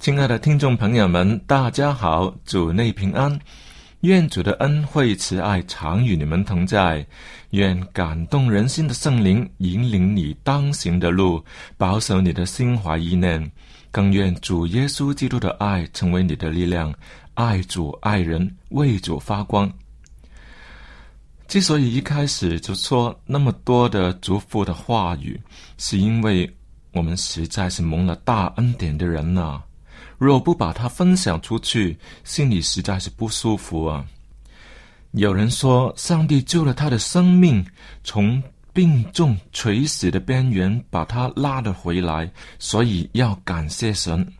亲爱的听众朋友们，大家好，主内平安，愿主的恩惠慈爱常与你们同在，愿感动人心的圣灵引领你当行的路，保守你的心怀意念，更愿主耶稣基督的爱成为你的力量，爱主爱人，为主发光。之所以一开始就说那么多的祝福的话语，是因为我们实在是蒙了大恩典的人呐、若不把它分享出去，心里实在是不舒服啊。有人说，上帝救了他的生命，从病重垂死的边缘把他拉了回来，所以要感谢神。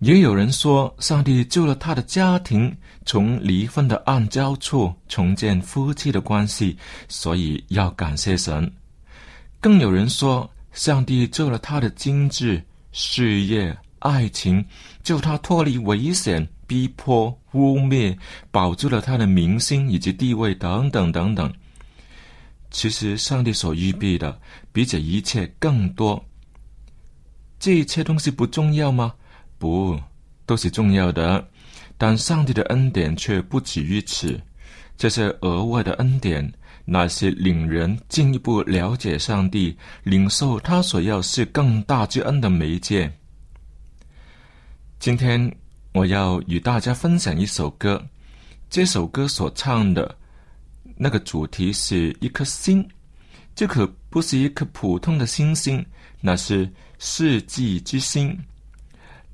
也有人说，上帝救了他的家庭，从离婚的暗礁处重建夫妻的关系，所以要感谢神。更有人说，上帝救了他的经济、事业、爱情，救他脱离危险、逼迫、污蔑，保住了他的名声以及地位等等等等。其实，上帝所预备的比这一切更多。这一切东西不重要吗？不，都是重要的，但上帝的恩典却不止于此。这些额外的恩典，乃是令人进一步了解上帝、领受他所要是更大之恩的媒介。今天我要与大家分享一首歌，这首歌所唱的那个主题是一颗星，这可不是一颗普通的星星，那是世纪之星。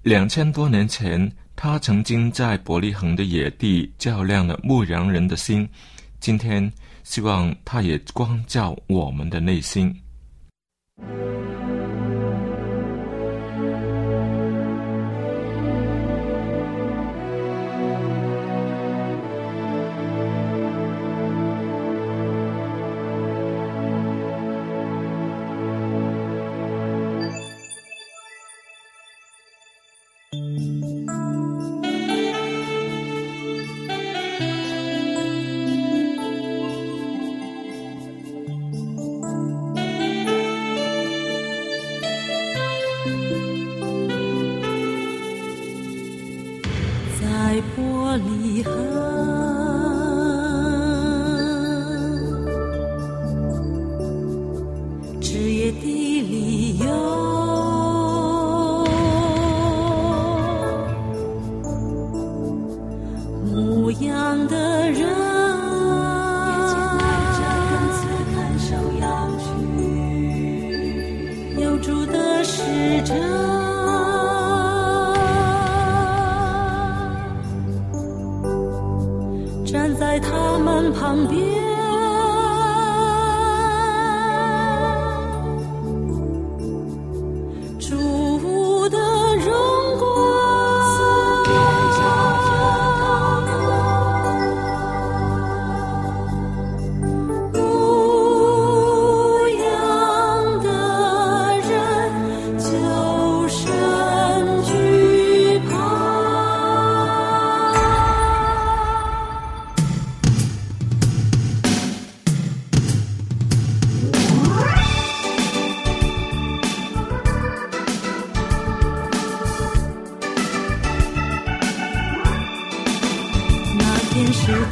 两千多年前，他曾经在伯利恒的野地照亮了牧羊人的心。今天，希望他也光照我们的内心。这样的人，有主的使者。站在他们旁边，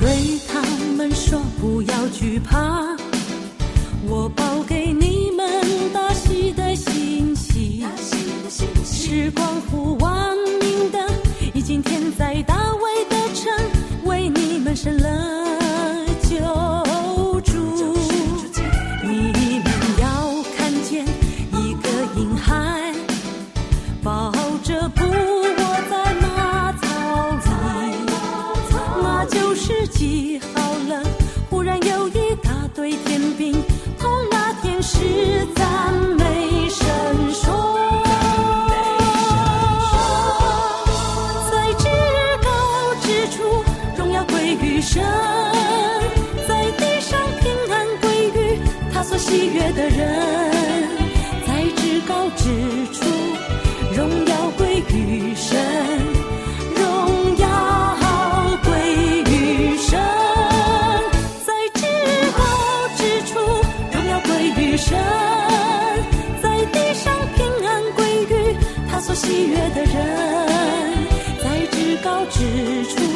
对他们说不要惧怕。喜悦的人在至高之处荣耀归于神荣耀归于神。在至高之处荣耀归于神在地上平安归于他所喜悦的人在至高之处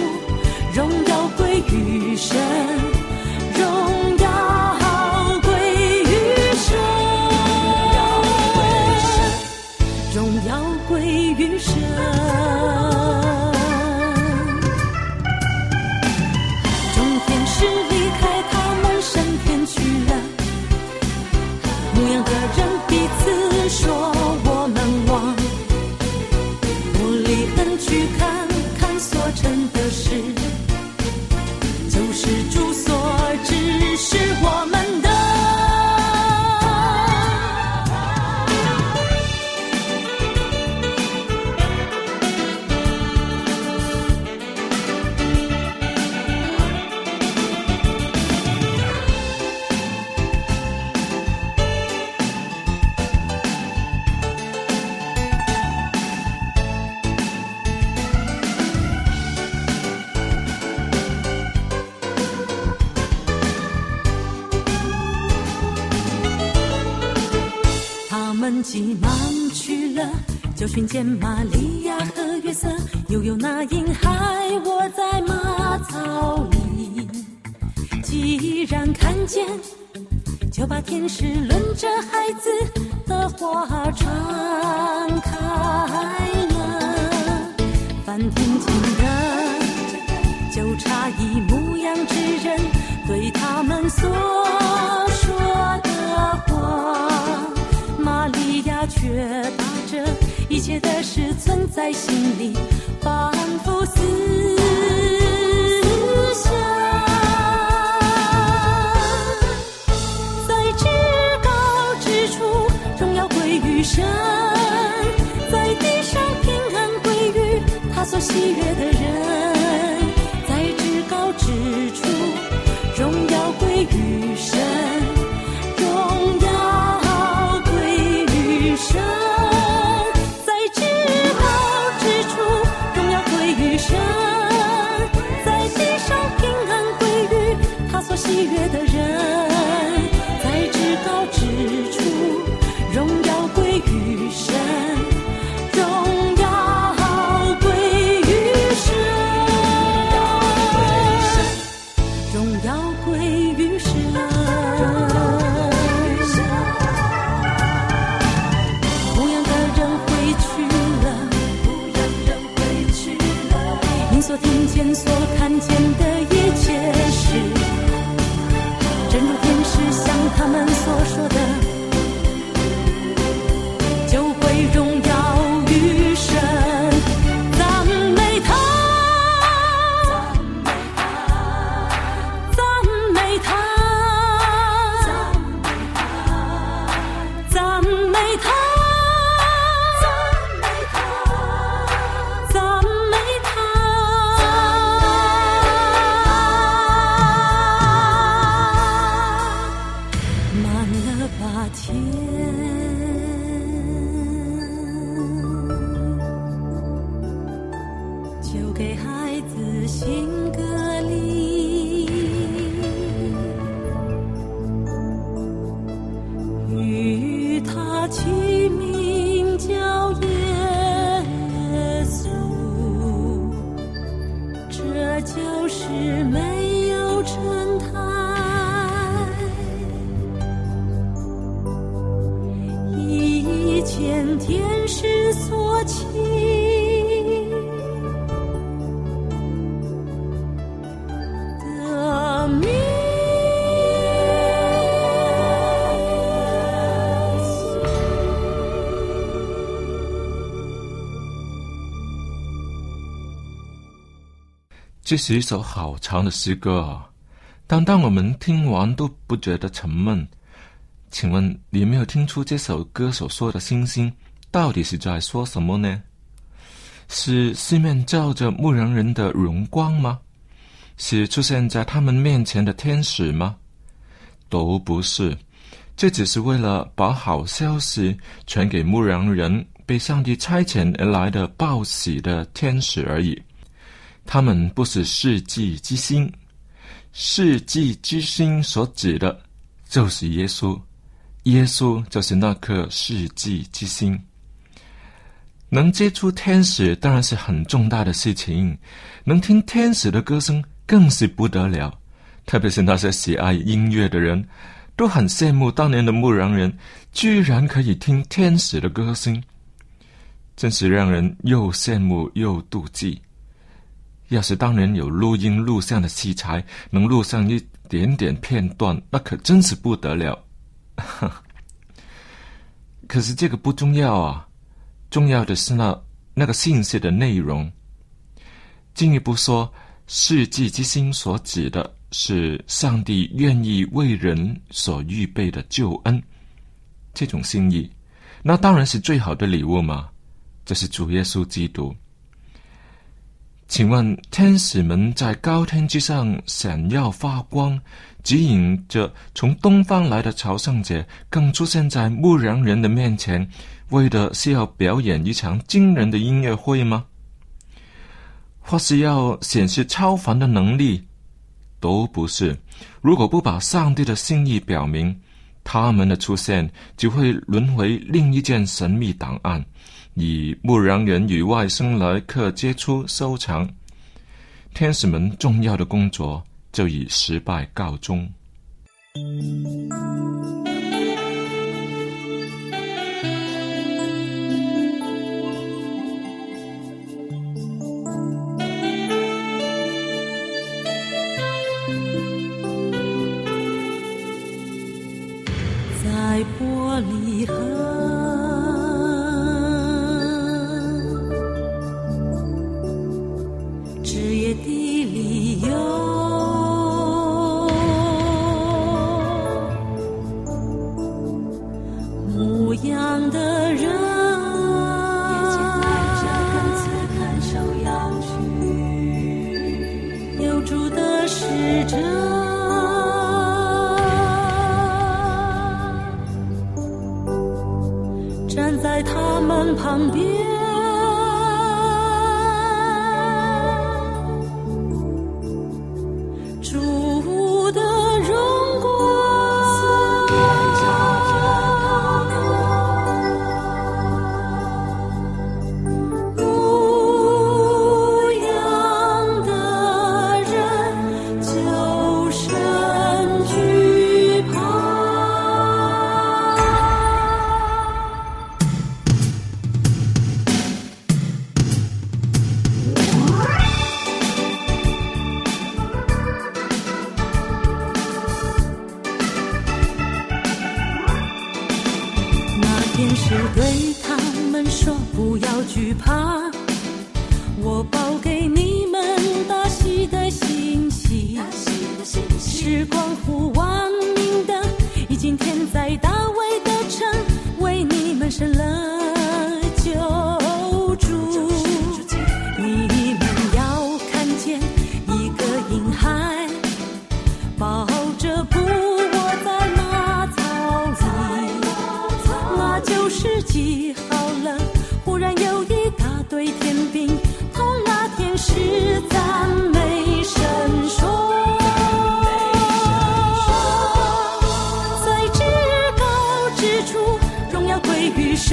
天使轮着孩子的话传开了，梵天听的，就差一牧羊之人对他们所说的话，玛利亚却把这一切的事存在心里。所喜悦的人，在至高之处。这是一首好长的诗歌啊！但当我们听完都不觉得沉闷。请问你没有听出这首歌所说的星星到底是在说什么呢？是四面照着牧羊人的荣光吗？是出现在他们面前的天使吗？都不是，这只是为了把好消息传给牧羊人，被上帝差遣而来的报喜的天使而已。他们不是世纪之星，世纪之星所指的，就是耶稣。耶稣就是那颗世纪之星。能接触天使当然是很重大的事情，能听天使的歌声更是不得了。特别是那些喜爱音乐的人，都很羡慕当年的牧羊人居然可以听天使的歌声，真是让人又羡慕又妒忌。要是当年有录音录像的器材，能录上一点点片段，那可真是不得了。可是这个不重要啊。重要的是那那个信息的内容。进一步说，世纪之星所指的是上帝愿意为人所预备的救恩，这种心意，那当然是最好的礼物嘛。这是主耶稣基督。请问，天使们在高天之上闪耀发光，指引着从东方来的朝圣者，更出现在牧羊人的面前。为的是要表演一场惊人的音乐会吗？或是要显示超凡的能力？都不是。如果不把上帝的心意表明，他们的出现就会沦为另一件神秘档案，以牧羊人与外生来客接触收藏。天使们重要的工作就以失败告终。在玻璃旁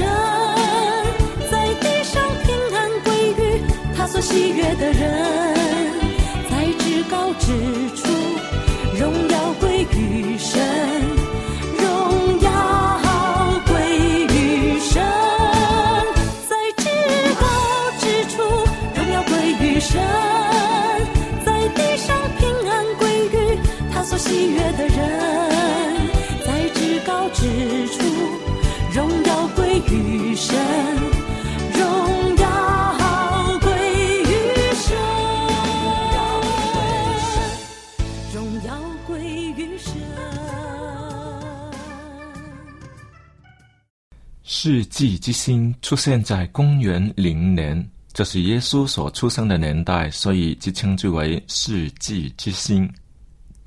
人在地上平安归于他所喜悦的人，在至高之处。世纪之星出现在公元零年，这是耶稣所出生的年代，所以就称之为世纪之星，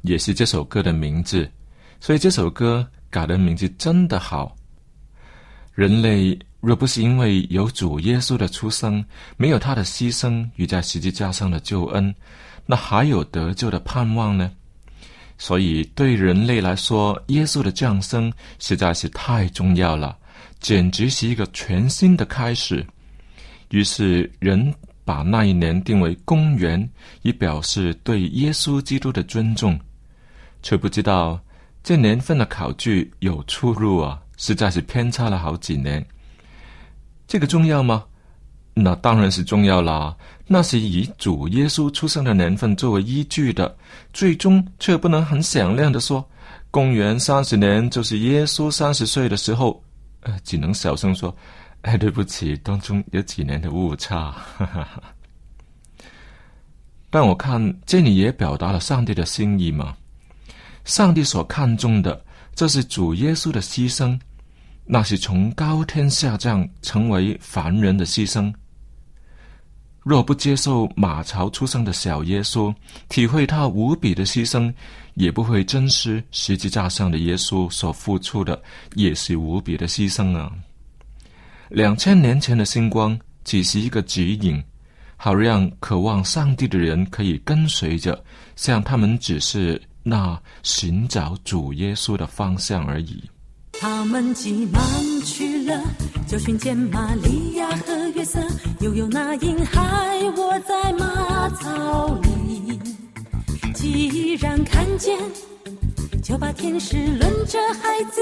也是这首歌的名字。所以这首歌改的名字真的好。人类若不是因为有主耶稣的出生，没有他的牺牲与在十字架上的救恩，那还有得救的盼望呢？所以对人类来说，耶稣的降生实在是太重要了，简直是一个全新的开始。于是人把那一年定为公元，以表示对耶稣基督的尊重，却不知道这年份的考据有出入啊。实在是偏差了好几年，这个重要吗？那当然是重要啦。那是以主耶稣出生的年份作为依据的，最终却不能很响亮的说，公元三十年就是耶稣三十岁的时候。呃，只能小声说：“ 哎，对不起，当中有几年的误差。”但我看这里也表达了上帝的心意嘛。上帝所看重的。这是主耶稣的牺牲，那是从高天下降成为凡人的牺牲。若不接受马槽出生的小耶稣，体会他无比的牺牲，也不会珍惜十字架上的耶稣所付出的也是无比的牺牲啊！两千年前的星光只是一个指引，好让渴望上帝的人可以跟随着，向他们指示。那寻找主耶稣的方向而已。他们急忙去了，就寻见玛利亚和约瑟，又有那婴孩卧在马槽里。既然看见，就把天使轮着孩子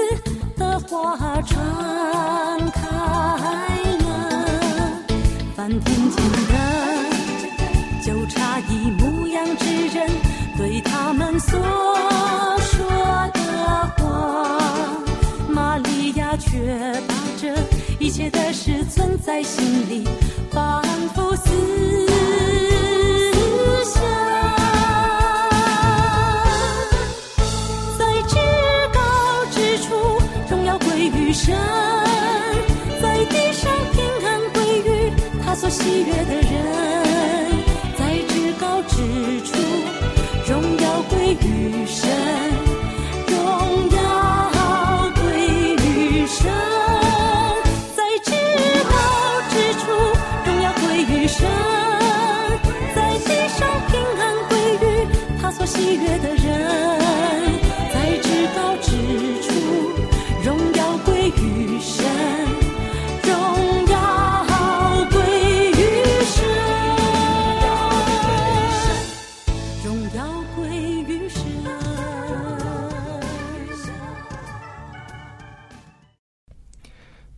的话传开了。凡听见的，就差一牧羊之人。对他们所说的话，玛利亚却的事存在心里，反复思想。在至高之处，荣耀归于神；在地上平安归于他所喜悦的人。喜悦的人，在至高之处，荣耀归于神，荣耀归于神，荣耀归于神。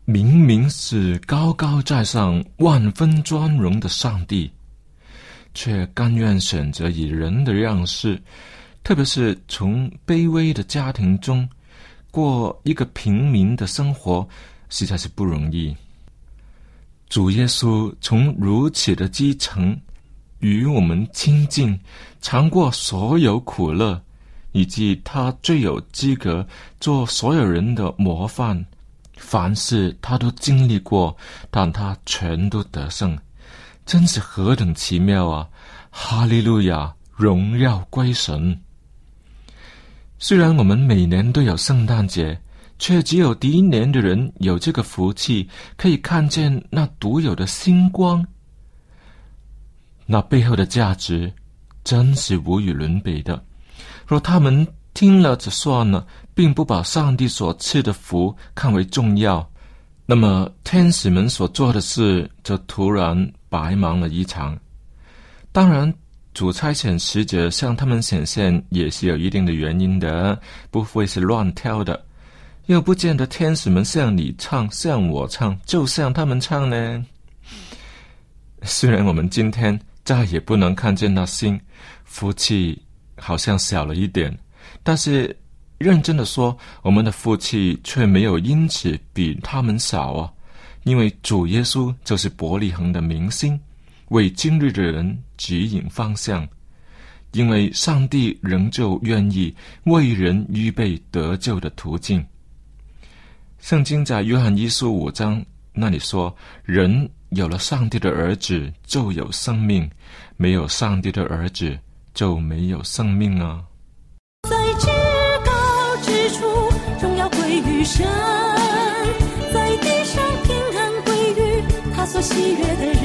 明明是高高在上、万分尊荣的上帝。却甘愿选择以人的样式，特别是从卑微的家庭中过一个平民的生活，实在是不容易。主耶稣从如此的基层与我们亲近，尝过所有苦乐，以及他最有资格做所有人的模范。凡事他都经历过，但他全都得胜，真是何等奇妙啊！哈利路亚，荣耀归神。虽然我们每年都有圣诞节，却只有第一年的人有这个福气，可以看见那独有的星光。那背后的价值，真是无与伦比的。若他们听了就算了。并不把上帝所赐的福看为重要，那么天使们所做的事就突然白忙了一场。当然，主差遣使者向他们显现也是有一定的原因的，不会是乱挑的。又不见得天使们向你唱，向我唱，就像他们唱呢。虽然我们今天再也不能看见那星，福气好像小了一点，但是。认真的说，我们的福气却没有因此比他们少啊！因为主耶稣就是伯利恒的明星，为今日的人指引方向。因为上帝仍旧愿意为人预备得救的途径。圣经在约翰一书五章那里说：“人有了上帝的儿子，就有生命；没有上帝的儿子，就没有生命啊。”所喜悦的人。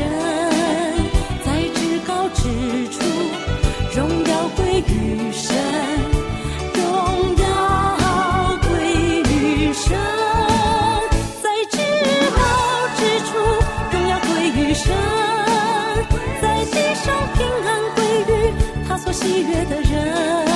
在至高之处，荣耀归于神，荣耀归于神。在至高之处，荣耀归于神；在地上平安归于他所喜悦的人。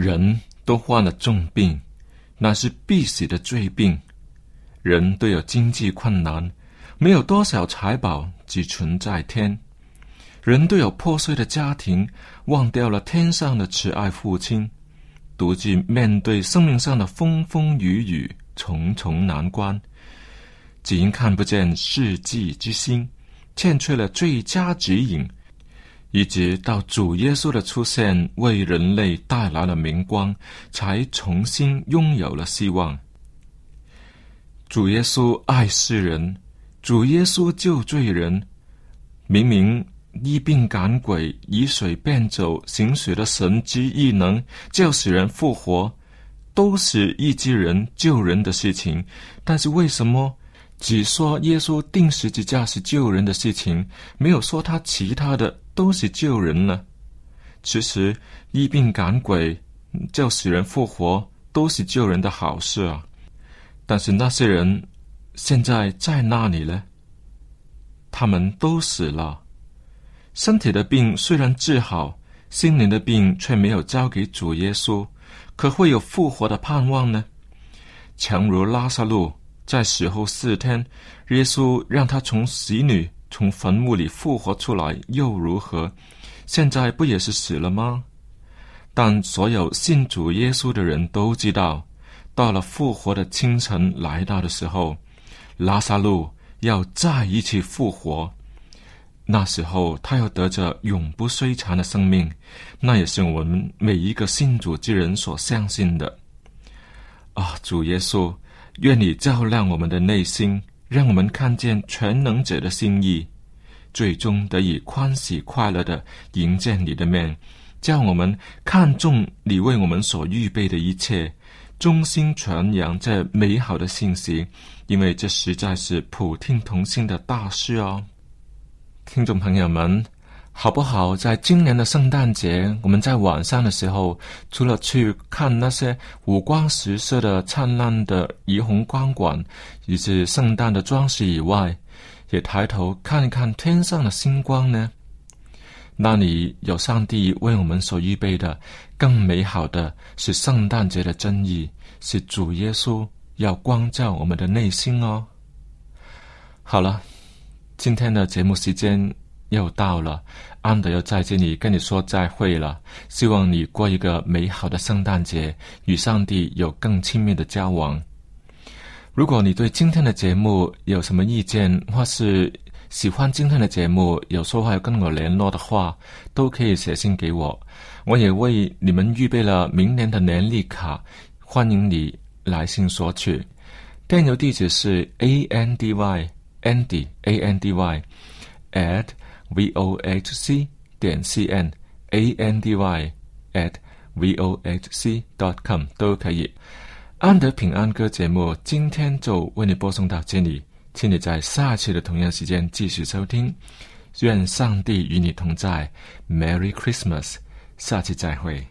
人都患了重病，那是必死的罪病。人都有经济困难，没有多少财宝，只存在天。人都有破碎的家庭，忘掉了天上的慈爱父亲，独自面对生命上的风风雨雨、重重难关，只因看不见世纪之星，欠缺了最佳指引。一直到主耶稣的出现，为人类带来了明光，才重新拥有了希望。主耶稣爱世人，主耶稣救罪人。明明医病赶鬼、以水变走、行水的神之异能，叫使人复活，都是医治人、救人的事情。但是为什么只说耶稣定十字架是救人的事情，没有说他其他的都是救人呢？其实医病赶鬼、叫死人复活，都是救人的好事啊。但是那些人现在在那里呢？他们都死了。身体的病虽然治好，心灵的病却没有交给主耶稣，可会有复活的盼望呢？强如拉萨路在死后四天，耶稣让他从死女、从坟墓里复活出来，又如何？现在不也是死了吗？但所有信主耶稣的人都知道，到了复活的清晨来到的时候，拉萨路要再一次复活。那时候，他要得着永不衰残的生命，那也是我们每一个信主之人所相信的。啊，主耶稣，愿你照亮我们的内心，让我们看见全能者的心意，最终得以欢喜快乐的迎接你的面，叫我们看重你为我们所预备的一切，衷心传扬这美好的信息，因为这实在是普听同心的大事哦。听众朋友们，好不好？在今年的圣诞节，我们在晚上的时候，除了去看那些五光十色的灿烂的霓虹光管以及圣诞的装饰以外，也抬头看一看天上的星光呢？那里有上帝为我们所预备的更美好的是圣诞节的真意，是主耶稣要光照我们的内心哦。好了，今天的节目时间又到了，安德又在这里跟你说再会了。希望你过一个美好的圣诞节，与上帝有更亲密的交往。如果你对今天的节目有什么意见，或是喜欢今天的节目，有说话要跟我联络的话，都可以写信给我。我也为你们预备了明年的年历卡，欢迎你来信索取。电邮地址是 a n d y andy a n d y at v o h c 点 c n a n d y at v o h c dot com 都可以。安德平安歌节目今天就为你播送到这里。请你在下期的同样时间继续收听。愿上帝与你同在，Merry Christmas！下期再会。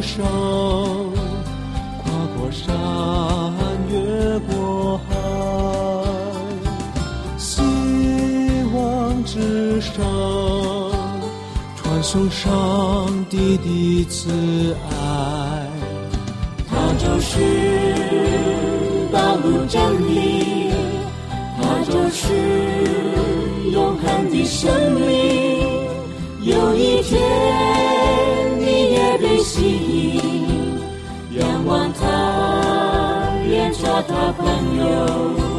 上，跨过。山越过海，希望之上，传送上帝的慈爱。它就是道路真理，它就是永恒的生命。有一天，心。仰望他，愿做他朋友。